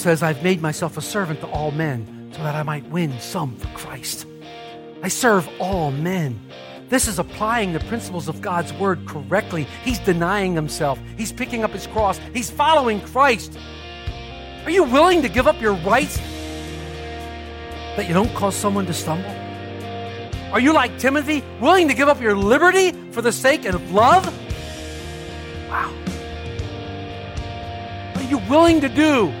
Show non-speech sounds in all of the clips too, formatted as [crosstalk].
Says, I've made myself a servant to all men so that I might win some for Christ. I serve all men. This is applying the principles of God's word correctly. He's denying himself, he's picking up his cross, he's following Christ. Are you willing to give up your rights that you don't cause someone to stumble? Are you like Timothy, willing to give up your liberty for the sake of love? Wow. What are you willing to do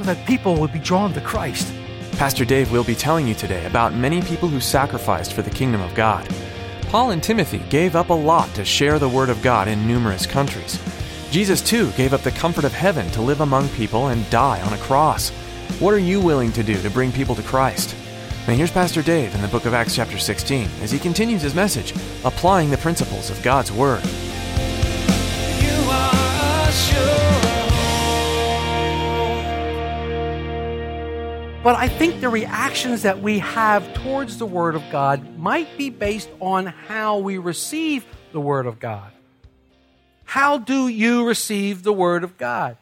so that people would be drawn to Christ? Pastor Dave will be telling you today about many people who sacrificed for the kingdom of God. Paul and Timothy gave up a lot to share the word of God in numerous countries. Jesus, too, gave up the comfort of heaven to live among people and die on a cross. What are you willing to do to bring people to Christ? Now, here's Pastor Dave in the book of Acts, chapter 16, as he continues his message, applying the principles of God's Word. But I think the reactions that we have towards the Word of God might be based on how we receive the Word of God. How do you receive the Word of God?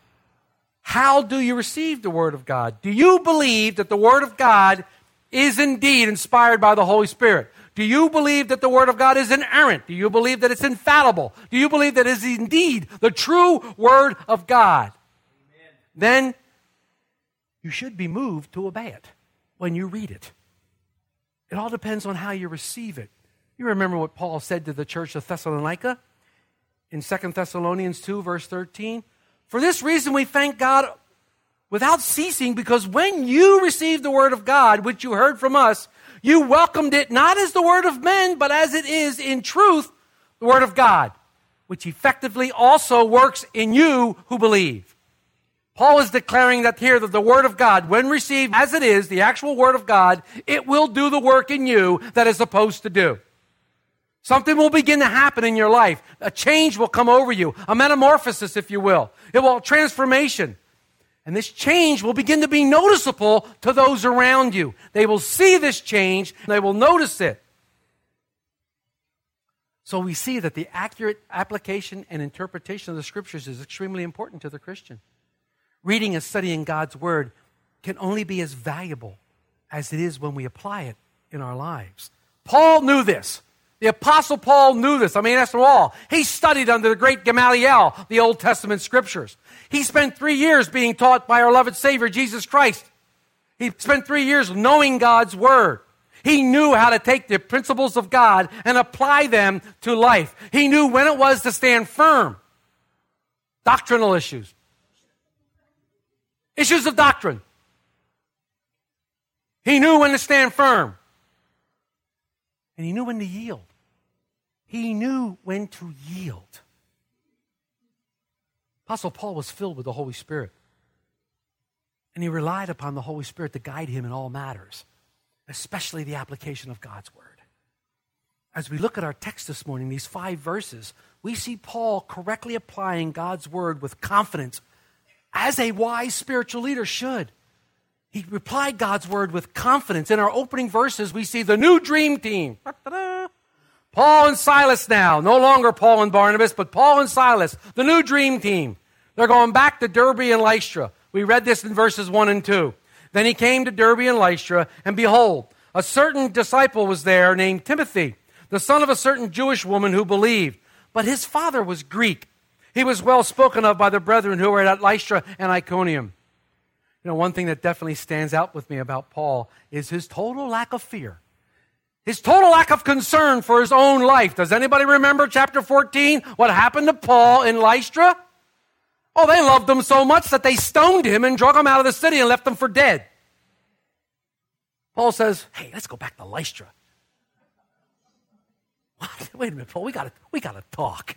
How do you receive the Word of God? Do you believe that the Word of God is indeed inspired by the Holy Spirit? Do you believe that the Word of God is inerrant? Do you believe that it's infallible? Do you believe that it is indeed the true Word of God? Then you should be moved to obey it when you read it. It all depends on how you receive it. You remember what Paul said to the church of Thessalonica in 2 Thessalonians 2, verse 13? For this reason we thank God without ceasing, because when you received the word of God, which you heard from us, you welcomed it not as the word of men, but as it is in truth the word of God, which effectively also works in you who believe. Paul is declaring that here that the Word of God, when received as it is, the actual Word of God, it will do the work in you that it's supposed to do. Something will begin to happen in your life. A change will come over you, a metamorphosis, if you will. It will transformation. And this change will begin to be noticeable to those around you. They will see this change, they will notice it. So we see that the accurate application and interpretation of the scriptures is extremely important to the Christian reading and studying God's Word can only be as valuable as it is when we apply it in our lives. Paul knew this. The Apostle Paul knew this. I mean, after all, he studied under the great Gamaliel, the Old Testament scriptures. He spent three years being taught by our loved Savior, Jesus Christ. He spent three years knowing God's Word. He knew how to take the principles of God and apply them to life. He knew when it was to stand firm. Doctrinal issues, Issues of doctrine. He knew when to stand firm. And he knew when to yield. He knew when to yield. Apostle Paul was filled with the Holy Spirit. And he relied upon the Holy Spirit to guide him in all matters, especially the application of God's Word. As we look at our text this morning, these five verses, we see Paul correctly applying God's Word with confidence as a wise spiritual leader should. He replied God's word with confidence. In our opening verses, we see the new dream team. [laughs] Paul and Silas now, no longer Paul and Barnabas, but Paul and Silas, the new dream team. They're going back to Derbe and Lystra. We read this in verses 1 and 2. Then he came to Derbe and Lystra, and behold, a certain disciple was there named Timothy, the son of a certain Jewish woman who believed, but his father was Greek. He was well spoken of by the brethren who were at Lystra and Iconium. You know, one thing that definitely stands out with me about Paul is his total lack of fear. His total lack of concern for his own life. Does anybody remember chapter 14? What happened to Paul in Lystra? Oh, they loved him so much that they stoned him and drug him out of the city and left him for dead. Paul says, Hey, let's go back to Lystra. [laughs] Wait a minute, Paul, we got to we got to talk.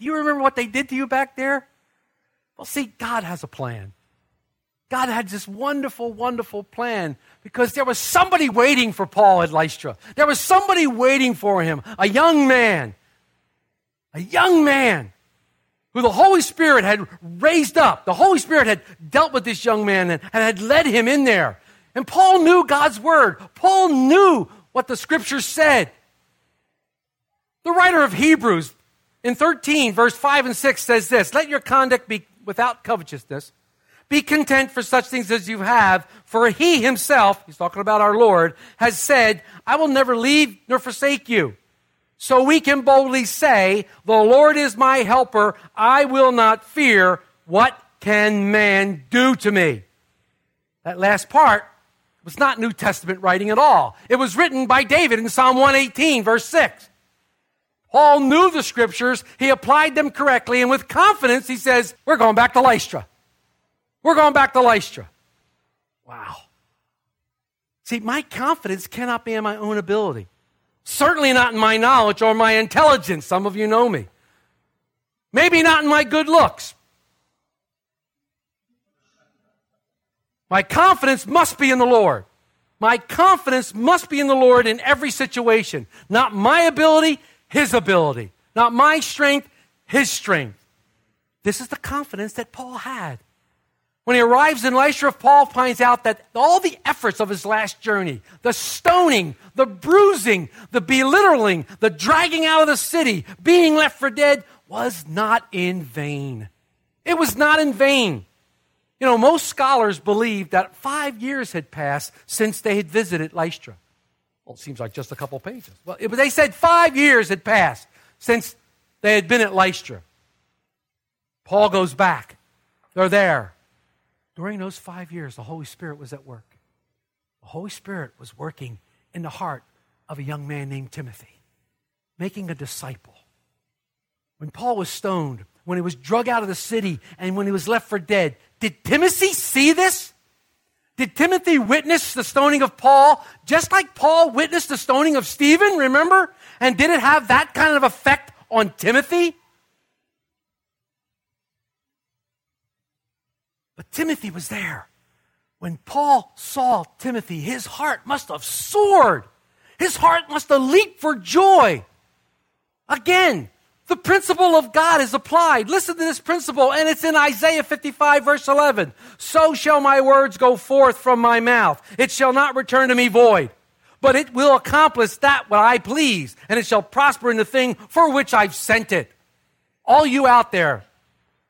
Do you remember what they did to you back there? Well, see, God has a plan. God had this wonderful, wonderful plan because there was somebody waiting for Paul at Lystra. There was somebody waiting for him, a young man, a young man who the Holy Spirit had raised up. The Holy Spirit had dealt with this young man and, and had led him in there. And Paul knew God's word. Paul knew what the scriptures said. The writer of Hebrews in 13, verse 5 and 6 says this Let your conduct be without covetousness. Be content for such things as you have, for he himself, he's talking about our Lord, has said, I will never leave nor forsake you. So we can boldly say, The Lord is my helper. I will not fear. What can man do to me? That last part was not New Testament writing at all. It was written by David in Psalm 118, verse 6. Paul knew the scriptures, he applied them correctly, and with confidence he says, We're going back to Lystra. We're going back to Lystra. Wow. See, my confidence cannot be in my own ability. Certainly not in my knowledge or my intelligence. Some of you know me. Maybe not in my good looks. My confidence must be in the Lord. My confidence must be in the Lord in every situation. Not my ability, His ability. Not my strength, His strength. This is the confidence that Paul had. When he arrives in Lystra, Paul finds out that all the efforts of his last journey, the stoning, the bruising, the belittling, the dragging out of the city, being left for dead, was not in vain. It was not in vain. You know, most scholars believe that five years had passed since they had visited Lystra. Well, it seems like just a couple pages. Well, it, they said five years had passed since they had been at Lystra. Paul goes back. They're there. During those five years, the Holy Spirit was at work. The Holy Spirit was working in the heart of a young man named Timothy, making a disciple. When Paul was stoned, when he was drug out of the city, and when he was left for dead, did Timothy see this? Did Timothy witness the stoning of Paul just like Paul witnessed the stoning of Stephen, remember? And did it have that kind of effect on Timothy? But Timothy was there. When Paul saw Timothy, his heart must have soared. His heart must have leaped for joy. Again, the principle of God is applied. Listen to this principle, and it's in Isaiah 55, verse 11. So shall my words go forth from my mouth. It shall not return to me void, but it will accomplish that what I please, and it shall prosper in the thing for which I've sent it. All you out there,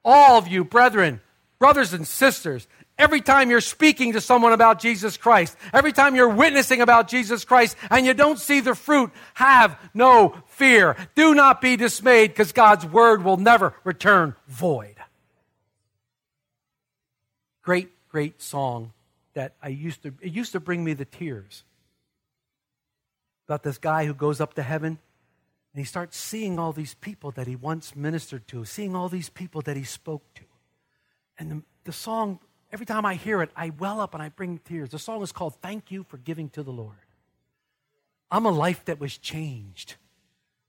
all of you, brethren, brothers and sisters, every time you're speaking to someone about Jesus Christ, every time you're witnessing about Jesus Christ and you don't see the fruit, have no fear. Do not be dismayed because God's word will never return void. Great, great song that I used to, it used to bring me the tears about this guy who goes up to heaven and he starts seeing all these people that he once ministered to, seeing all these people that he spoke to. And the, the song, every time I hear it, I well up and I bring tears. The song is called Thank You for Giving to the Lord. I'm a life that was changed.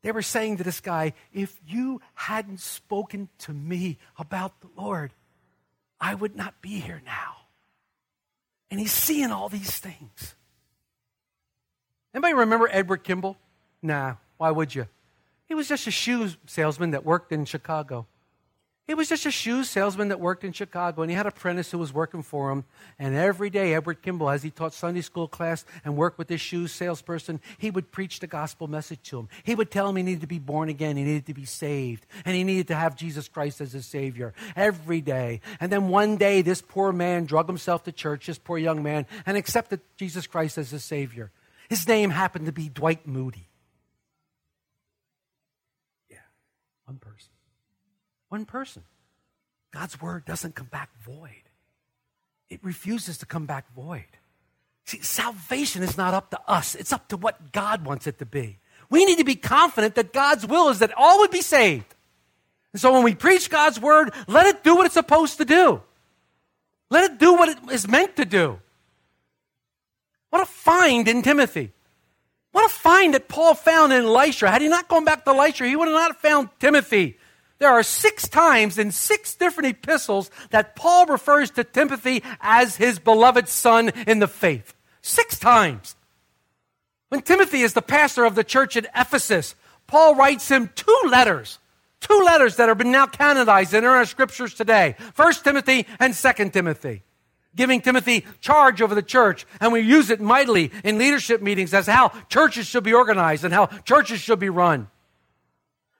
They were saying to this guy, if you hadn't spoken to me about the Lord, I would not be here now. And he's seeing all these things. Anybody remember Edward Kimball? Nah, why would you? He was just a shoe salesman that worked in Chicago. He was just a shoe salesman that worked in Chicago, and he had an apprentice who was working for him. And every day, Edward Kimball, as he taught Sunday school class and worked with this shoe salesperson, he would preach the gospel message to him. He would tell him he needed to be born again, he needed to be saved, and he needed to have Jesus Christ as his Savior every day. And then one day, this poor man drug himself to church, this poor young man, and accepted Jesus Christ as his Savior. His name happened to be Dwight Moody. Yeah, one person. One person. God's word doesn't come back void. It refuses to come back void. See, salvation is not up to us, it's up to what God wants it to be. We need to be confident that God's will is that all would be saved. And so when we preach God's word, let it do what it's supposed to do. Let it do what it is meant to do. What a find in Timothy. What a find that Paul found in Lystra. Had he not gone back to Lystra, he would not have not found Timothy. There are six times in six different epistles that Paul refers to Timothy as his beloved son in the faith. Six times. When Timothy is the pastor of the church at Ephesus, Paul writes him two letters. Two letters that have been now canonized in our scriptures today. First Timothy and Second Timothy. Giving Timothy charge over the church. And we use it mightily in leadership meetings as how churches should be organized and how churches should be run.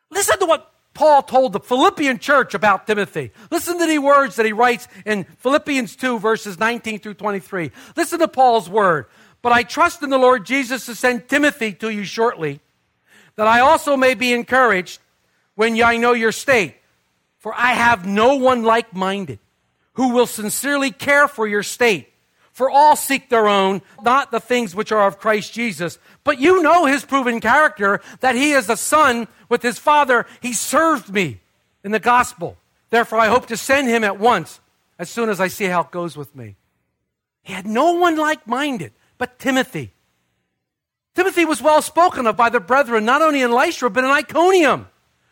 Listen to what Paul told the Philippian church about Timothy. Listen to the words that he writes in Philippians 2, verses 19 through 23. Listen to Paul's word. But I trust in the Lord Jesus to send Timothy to you shortly, that I also may be encouraged when I know your state. For I have no one like minded who will sincerely care for your state. For all seek their own, not the things which are of Christ Jesus. But you know his proven character, that he is a son with his father. He served me in the gospel. Therefore, I hope to send him at once, as soon as I see how it goes with me. He had no one like minded but Timothy. Timothy was well spoken of by the brethren, not only in Lystra, but in Iconium.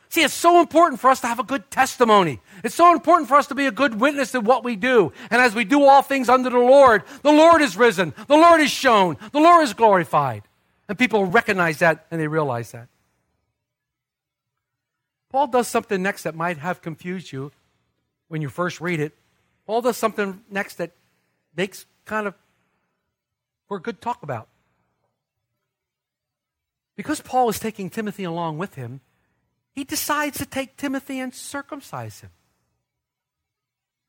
See, it's so important for us to have a good testimony. It's so important for us to be a good witness in what we do. And as we do all things under the Lord, the Lord is risen, the Lord is shown, the Lord is glorified. And people recognize that and they realize that. Paul does something next that might have confused you when you first read it. Paul does something next that makes kind of for good talk about. Because Paul is taking Timothy along with him, he decides to take Timothy and circumcise him.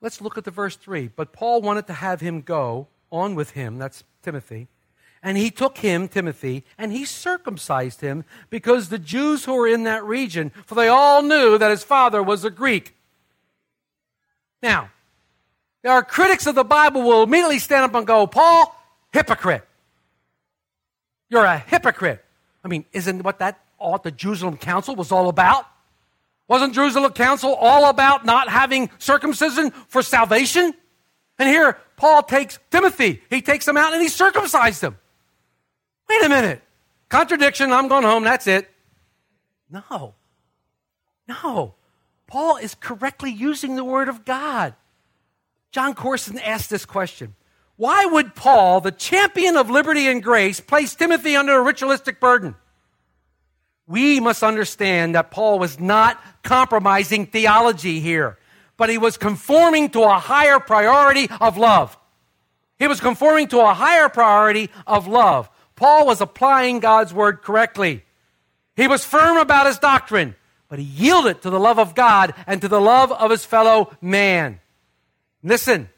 Let's look at the verse 3. But Paul wanted to have him go on with him, that's Timothy. And he took him, Timothy, and he circumcised him because the Jews who were in that region, for they all knew that his father was a Greek. Now, there are critics of the Bible will immediately stand up and go, Paul, hypocrite. You're a hypocrite. I mean, isn't what that what the Jerusalem Council was all about? Wasn't Jerusalem Council all about not having circumcision for salvation? And here, Paul takes Timothy. He takes him out and he circumcised him. Wait a minute. Contradiction. I'm going home. That's it. No. No. Paul is correctly using the word of God. Jon Courson asked this question Why would Paul, the champion of liberty and grace, place Timothy under a ritualistic burden? we must understand that Paul was not compromising theology here, but he was conforming to a higher priority of love. He was conforming to a higher priority of love. Paul was applying God's word correctly. He was firm about his doctrine, but he yielded to the love of God and to the love of his fellow man. Listen,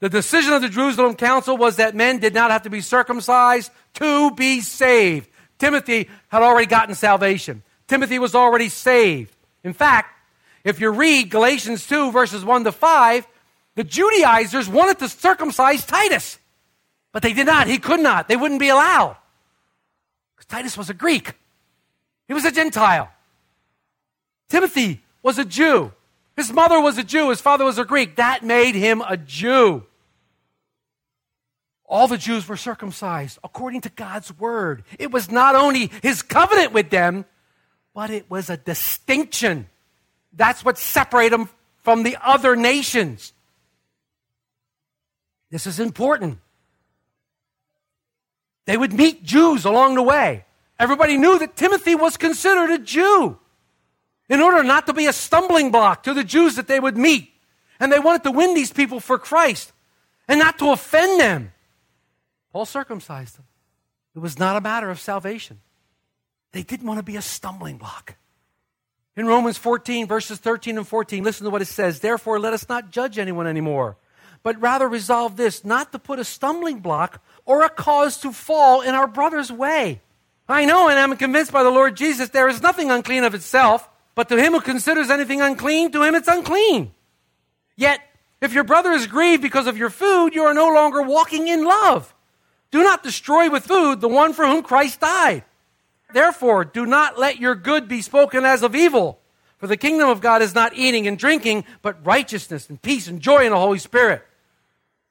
the decision of the Jerusalem Council was that men did not have to be circumcised to be saved. Timothy had already gotten salvation. Timothy was already saved. In fact, if you read Galatians 2, verses 1 to 5, the Judaizers wanted to circumcise Titus, but they did not. He could not. They wouldn't be allowed. Titus was a Greek, he was a Gentile. Timothy was a Jew. His mother was a Jew, his father was a Greek. That made him a Jew all the Jews were circumcised according to God's word. It was not only his covenant with them, but it was a distinction. That's what separated them from the other nations. This is important. They would meet Jews along the way. Everybody knew that Timothy was considered a Jew in order not to be a stumbling block to the Jews that they would meet. And they wanted to win these people for Christ and not to offend them. Paul circumcised them. It was not a matter of salvation. They didn't want to be a stumbling block. In Romans 14, verses 13 and 14, listen to what it says. Therefore, let us not judge anyone anymore, but rather resolve this not to put a stumbling block or a cause to fall in our brother's way. I know and am convinced by the Lord Jesus there is nothing unclean of itself, but to him who considers anything unclean, to him it's unclean. Yet, if your brother is grieved because of your food, you are no longer walking in love. Do not destroy with food the one for whom Christ died. Therefore, do not let your good be spoken as of evil. For the kingdom of God is not eating and drinking, but righteousness and peace and joy in the Holy Spirit.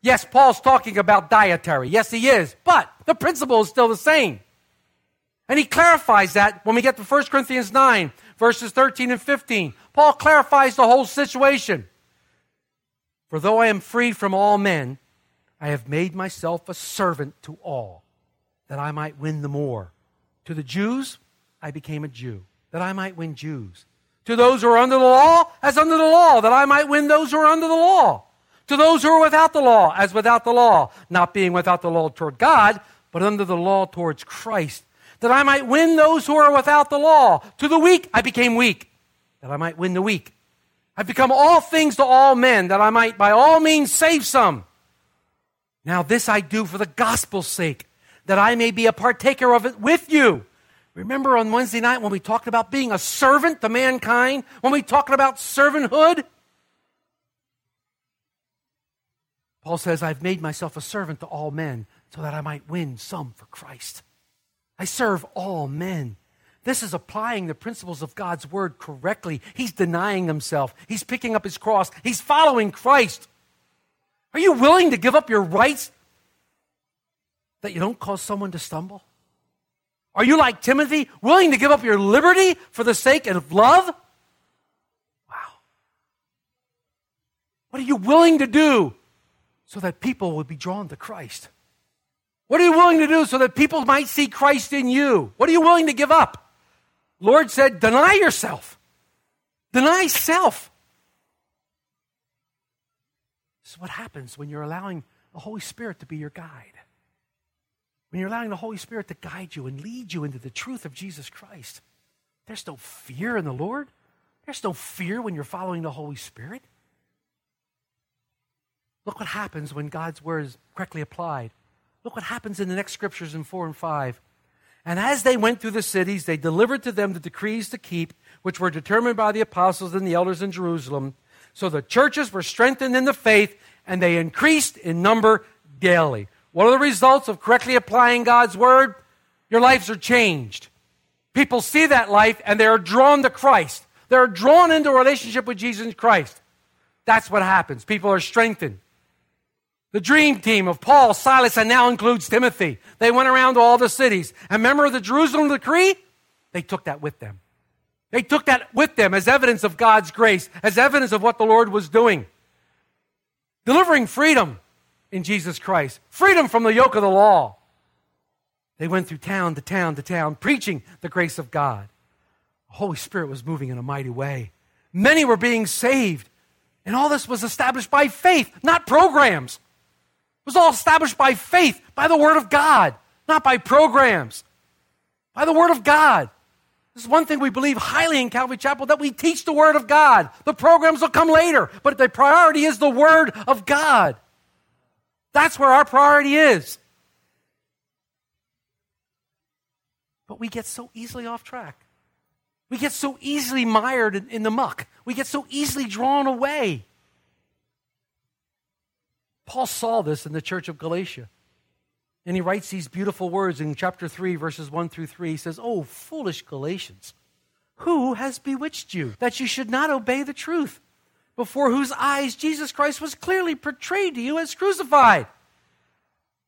Yes, Paul's talking about dietary. Yes, he is. But the principle is still the same. And he clarifies that when we get to 1 Corinthians 9, verses 13 and 15. Paul clarifies the whole situation. For though I am freed from all men, I have made myself a servant to all, that I might win the more. To the Jews, I became a Jew, that I might win Jews. To those who are under the law, as under the law, that I might win those who are under the law. To those who are without the law, as without the law, not being without the law toward God, but under the law towards Christ, that I might win those who are without the law. To the weak, I became weak, that I might win the weak. I've become all things to all men, that I might by all means save some. Now, this I do for the gospel's sake, that I may be a partaker of it with you. Remember on Wednesday night when we talked about being a servant to mankind? When we talked about servanthood? Paul says, I've made myself a servant to all men so that I might win some for Christ. I serve all men. This is applying the principles of God's word correctly. He's denying himself. He's picking up his cross. He's following Christ. Are you willing to give up your rights that you don't cause someone to stumble? Are you like Timothy, willing to give up your liberty for the sake of love? Wow. What are you willing to do so that people will be drawn to Christ? What are you willing to do so that people might see Christ in you? What are you willing to give up? Lord said, deny yourself. Deny self. This is what happens when you're allowing the Holy Spirit to be your guide. When you're allowing the Holy Spirit to guide you and lead you into the truth of Jesus Christ. There's no fear in the Lord. There's no fear when you're following the Holy Spirit. Look what happens when God's word is correctly applied. Look what happens in the next scriptures in 4 and 5. And as they went through the cities, they delivered to them the decrees to keep, which were determined by the apostles and the elders in Jerusalem. So the churches were strengthened in the faith, and they increased in number daily. What are the results of correctly applying God's word? Your lives are changed. People see that life and they are drawn to Christ. They're drawn into a relationship with Jesus Christ. That's what happens. People are strengthened. The dream team of Paul, Silas, and now includes Timothy. They went around to all the cities. And remember the Jerusalem decree? They took that with them. They took that with them as evidence of God's grace, as evidence of what the Lord was doing. Delivering freedom in Jesus Christ, freedom from the yoke of the law. They went through town to town to town, preaching the grace of God. The Holy Spirit was moving in a mighty way. Many were being saved. And all this was established by faith, not programs. Was all established by faith, by the Word of God, not by programs. By the Word of God. This is one thing we believe highly in Calvary Chapel that we teach the Word of God. The programs will come later, but the priority is the Word of God. That's where our priority is. But we get so easily off track. We get so easily mired in, in the muck. We get so easily drawn away. Paul saw this in the church of Galatia. And he writes these beautiful words in chapter 3, verses 1 through 3. He says, Oh, foolish Galatians, who has bewitched you that you should not obey the truth, before whose eyes Jesus Christ was clearly portrayed to you as crucified?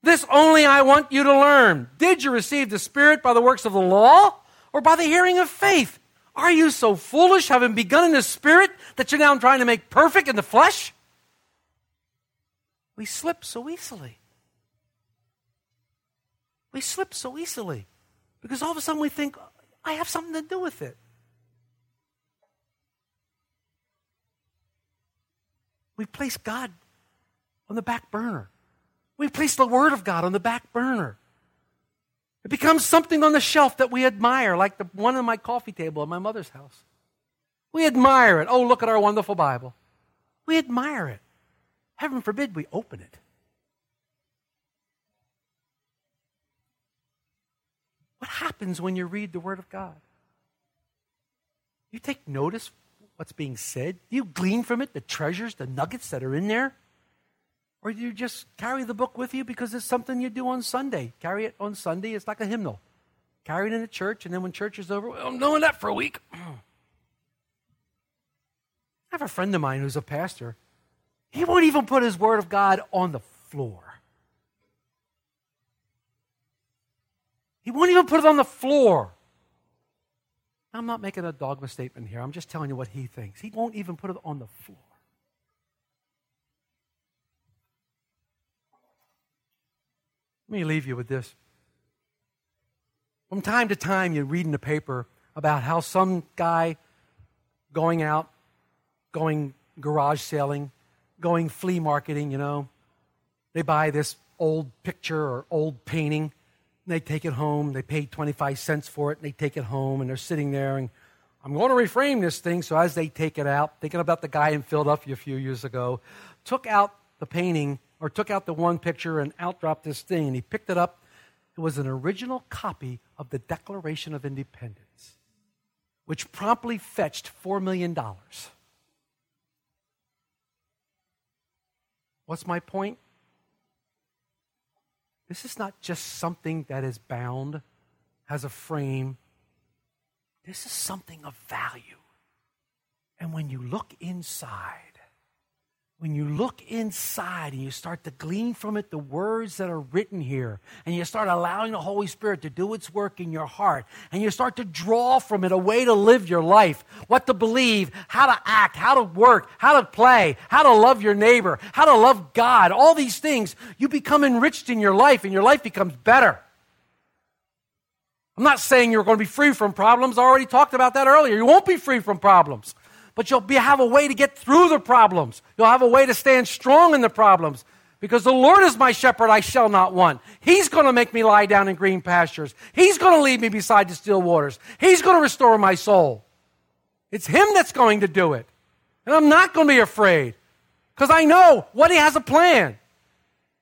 This only I want you to learn. Did you receive the Spirit by the works of the law or by the hearing of faith? Are you so foolish, having begun in the Spirit, that you're now trying to make perfect in the flesh? We slip so easily. We slip so easily because all of a sudden we think, I have something to do with it. We place God on the back burner. We place the Word of God on the back burner. It becomes something on the shelf that we admire, like the one on my coffee table at my mother's house. We admire it. Oh, look at our wonderful Bible. We admire it. Heaven forbid we open it. What happens when you read the Word of God? You take notice what's being said? You glean from it the treasures, the nuggets that are in there? Or do you just carry the book with you because it's something you do on Sunday? Carry it on Sunday, it's like a hymnal. Carry it in the church, and then when church is over, well, I'm doing that for a week. [clears throat] I have a friend of mine who's a pastor. He won't even put his word of God on the floor. He won't even put it on the floor. I'm not making a dogma statement here. I'm just telling you what he thinks. He won't even put it on the floor. Let me leave you with this. From time to time, you read in the paper about how some guy going out, going garage selling, going flea marketing, you know, they buy this old picture or old painting, and they take it home. They pay 25 cents for it, and they take it home, and they're sitting there, and I'm going to reframe this thing. So as they take it out, thinking about the guy in Philadelphia a few years ago, took out the painting or took out the one picture and out dropped this thing, and he picked it up. It was an original copy of the Declaration of Independence, which promptly fetched $4 million. What's my point? This is not just something that is bound, has a frame. This is something of value. And when you look inside, when you look inside and you start to glean from it the words that are written here, and you start allowing the Holy Spirit to do its work in your heart, and you start to draw from it a way to live your life, what to believe, how to act, how to work, how to play, how to love your neighbor, how to love God, all these things, you become enriched in your life, and your life becomes better. I'm not saying you're going to be free from problems. I already talked about that earlier. You won't be free from problems but you'll be, have a way to get through the problems. You'll have a way to stand strong in the problems. Because the Lord is my shepherd, I shall not want. He's going to make me lie down in green pastures. He's going to lead me beside the still waters. He's going to restore my soul. It's Him that's going to do it. And I'm not going to be afraid. Because I know what He has a plan.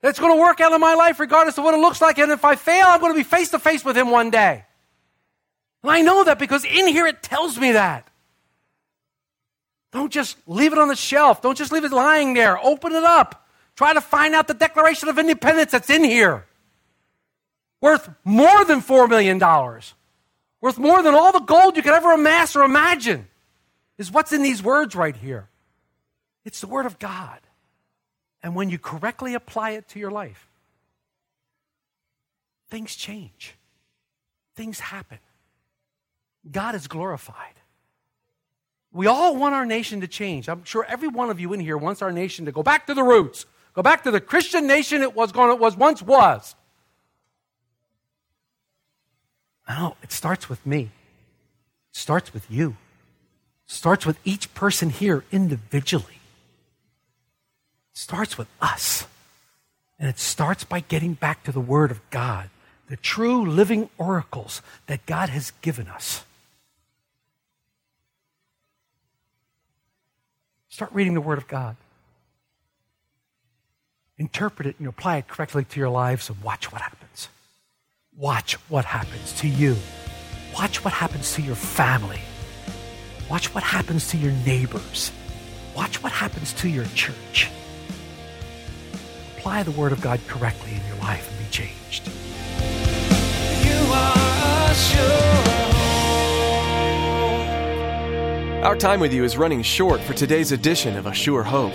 That's going to work out in my life regardless of what it looks like. And if I fail, I'm going to be face to face with Him one day. And I know that because in here it tells me that. Don't just leave it on the shelf. Don't just leave it lying there. Open it up. Try to find out the Declaration of Independence that's in here. Worth more than $4 million. Worth more than all the gold you could ever amass or imagine. Is what's in these words right here. It's the Word of God. And when you correctly apply it to your life, things change, things happen. God is glorified. We all want our nation to change. I'm sure every one of you in here wants our nation to go back to the roots, go back to the Christian nation it was going, it was once was. No, it starts with me. It starts with you. It starts with each person here individually. It starts with us. And it starts by getting back to the Word of God, the true living oracles that God has given us. Start reading the Word of God. Interpret it and apply it correctly to your lives and watch what happens. Watch what happens to you. Watch what happens to your family. Watch what happens to your neighbors. Watch what happens to your church. Apply the Word of God correctly in your life and be changed. You are a Our time with you is running short for today's edition of A Sure Hope.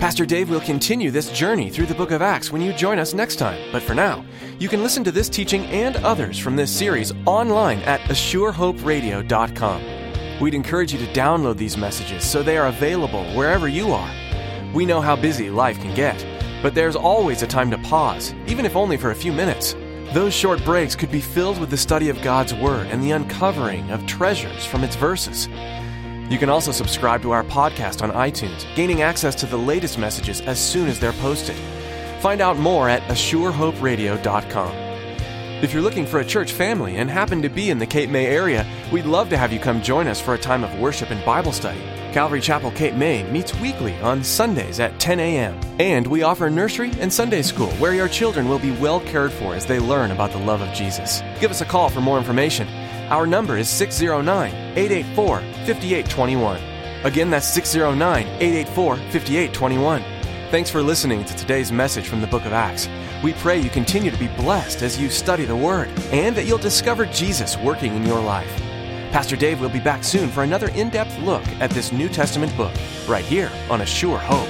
Pastor Dave will continue this journey through the book of Acts when you join us next time. But for now, you can listen to this teaching and others from this series online at ASureHoperadio.com. We'd encourage you to download these messages so they are available wherever you are. We know how busy life can get, but there's always a time to pause, even if only for a few minutes. Those short breaks could be filled with the study of God's Word and the uncovering of treasures from its verses. You can also subscribe to our podcast on iTunes, gaining access to the latest messages as soon as they're posted. Find out more at ASureHoperadio.com. If you're looking for a church family and happen to be in the Cape May area, we'd love to have you come join us for a time of worship and Bible study. Calvary Chapel Cape May meets weekly on Sundays at 10 a.m. And we offer nursery and Sunday school where your children will be well cared for as they learn about the love of Jesus. Give us a call for more information. Our number is 609 884 5821. Again, that's 609 884 5821. Thanks for listening to today's message from the book of Acts. We pray you continue to be blessed as you study the Word and that you'll discover Jesus working in your life. Pastor Dave will be back soon for another in depth look at this New Testament book, right here on A Sure Hope.